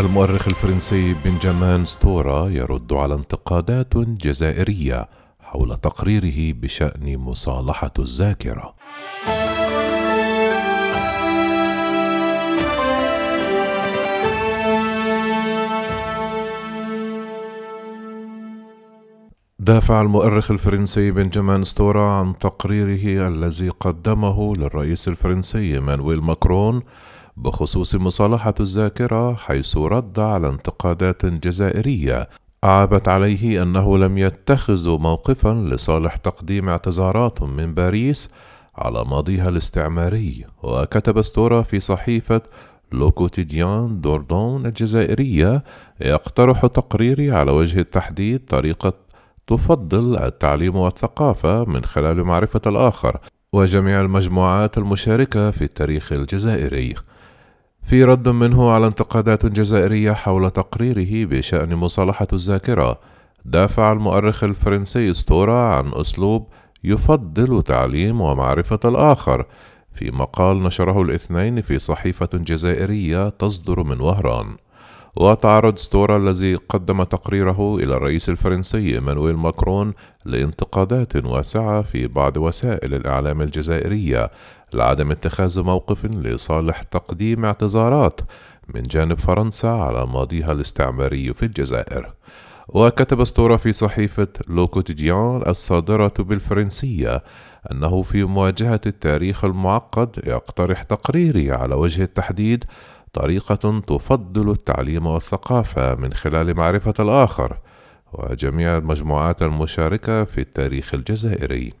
المؤرخ الفرنسي بنجامان ستورا يرد على انتقادات جزائرية حول تقريره بشأن مصالحة الذاكرة. دافع المؤرخ الفرنسي بنجامين ستورا عن تقريره الذي قدمه للرئيس الفرنسي مانويل ماكرون بخصوص مصالحة الذاكرة حيث رد على انتقادات جزائرية أعابت عليه أنه لم يتخذ موقفا لصالح تقديم اعتذارات من باريس على ماضيها الاستعماري. وكتب ستورا في صحيفة لو كوتيديان دوردون الجزائرية يقترح تقريري على وجه التحديد طريقة تفضل التعليم والثقافة من خلال معرفة الآخر وجميع المجموعات المشاركة في التاريخ الجزائري. في رد منه على انتقادات جزائرية حول تقريره بشأن مصالحة الذاكرة دافع المؤرخ الفرنسي ستورا عن أسلوب يفضل تعليم ومعرفة الآخر في مقال نشره الاثنين في صحيفة جزائرية تصدر من وهران. وتعرض ستورا الذي قدم تقريره إلى الرئيس الفرنسي إيمانويل ماكرون لانتقادات واسعة في بعض وسائل الإعلام الجزائرية لعدم اتخاذ موقف لصالح تقديم اعتذارات من جانب فرنسا على ماضيها الاستعماري في الجزائر. وكتب ستورا في صحيفة لو كوتيديان الصادرة بالفرنسية أنه في مواجهة التاريخ المعقد يقترح تقريري على وجه التحديد طريقة تفضل التعليم والثقافة من خلال معرفة الآخر وجميع المجموعات المشاركة في التاريخ الجزائري.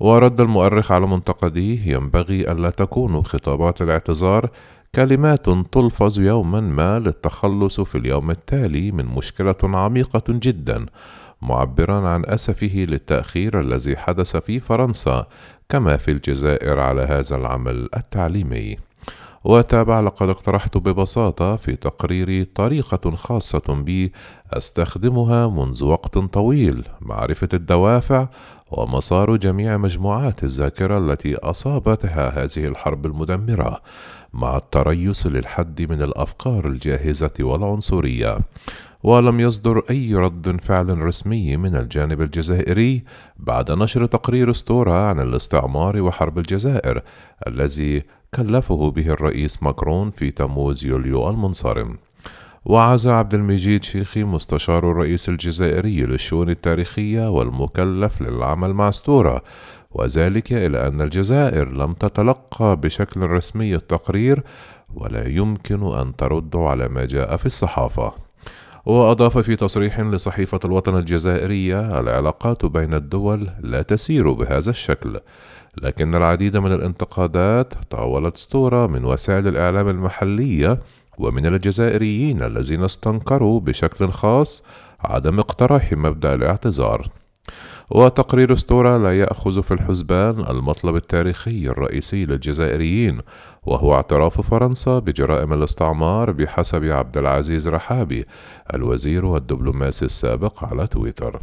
ورد المؤرخ على منتقديه ينبغي ألا تكون خطابات الاعتذار كلمات تلفظ يوما ما للتخلص في اليوم التالي من مشكلة عميقة جدا معبرا عن أسفه للتأخير الذي حدث في فرنسا كما في الجزائر على هذا العمل التعليمي. وتابع لقد اقترحت ببساطة في تقريري طريقة خاصة بي أستخدمها منذ وقت طويل معرفة الدوافع ومسار جميع مجموعات الذاكرة التي أصابتها هذه الحرب المدمرة مع التريث للحد من الأفكار الجاهزة والعنصرية. ولم يصدر أي رد فعل رسمي من الجانب الجزائري بعد نشر تقرير ستورا عن الاستعمار وحرب الجزائر الذي كلفه به الرئيس ماكرون في تموز يوليو المنصرم. وعزى عبد المجيد شيخي مستشار الرئيس الجزائري للشؤون التاريخية والمكلف للعمل مع ستورة وذلك إلى أن الجزائر لم تتلقى بشكل رسمي التقرير ولا يمكن أن ترد على ما جاء في الصحافة. وأضاف في تصريح لصحيفة الوطن الجزائرية العلاقات بين الدول لا تسير بهذا الشكل لكن العديد من الانتقادات طاولت ستورة من وسائل الإعلام المحلية ومن الجزائريين الذين استنكروا بشكل خاص عدم اقتراح مبدأ الاعتذار. وتقرير ستورا لا يأخذ في الحسبان المطلب التاريخي الرئيسي للجزائريين وهو اعتراف فرنسا بجرائم الاستعمار بحسب عبد العزيز رحابي الوزير والدبلوماسي السابق على تويتر.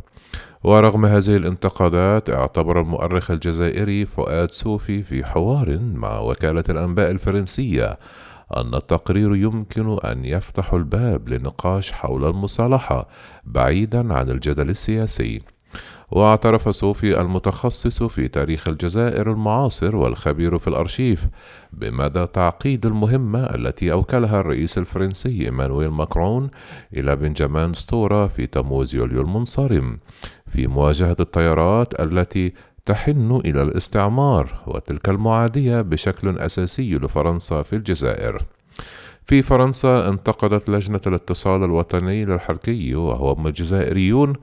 ورغم هذه الانتقادات اعتبر المؤرخ الجزائري فؤاد صوفي في حوار مع وكالة الأنباء الفرنسية أن التقرير يمكن أن يفتح الباب لنقاش حول المصالحة بعيدا عن الجدل السياسي. واعترف صوفي المتخصص في تاريخ الجزائر المعاصر والخبير في الأرشيف بمدى تعقيد المهمة التي أوكلها الرئيس الفرنسي إيمانويل ماكرون إلى بنجامان ستورا في تموز يوليو المنصرم في مواجهة التيارات التي تحن إلى الاستعمار وتلك المعادية بشكل أساسي لفرنسا في الجزائر. في فرنسا انتقدت لجنة الاتصال الوطني للحركي وهو الجزائريون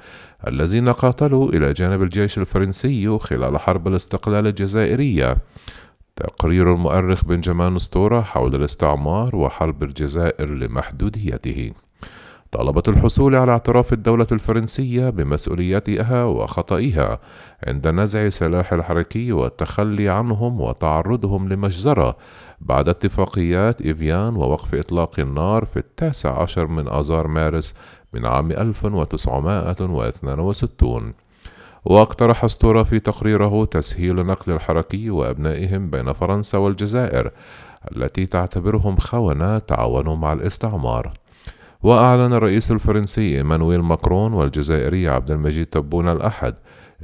الذين قاتلوا إلى جانب الجيش الفرنسي خلال حرب الاستقلال الجزائرية. تقرير المؤرخ بنجمان ستورة حول الاستعمار وحرب الجزائر لمحدوديته. طلبت الحصول على اعتراف الدولة الفرنسية بمسؤوليتها وخطئها عند نزع سلاح الحركي والتخلي عنهم وتعرضهم لمجزرة بعد اتفاقيات إيفيان ووقف إطلاق النار في التاسع عشر من آذار مارس من عام 1962 واقترح ستورا في تقريره تسهيل نقل الحركي وأبنائهم بين فرنسا والجزائر التي تعتبرهم خونة تعاونوا مع الاستعمار. وأعلن الرئيس الفرنسي إيمانويل ماكرون والجزائري عبد المجيد تبون الأحد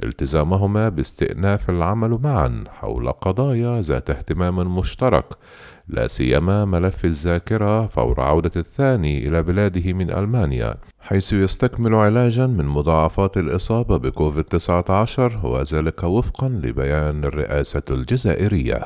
التزامهما باستئناف العمل معا حول قضايا ذات اهتمام مشترك لا سيما ملف الذاكرة فور عودة الثاني إلى بلاده من ألمانيا حيث يستكمل علاجا من مضاعفات الإصابة بكوفيد 19 وذلك وفقا لبيان الرئاسة الجزائرية.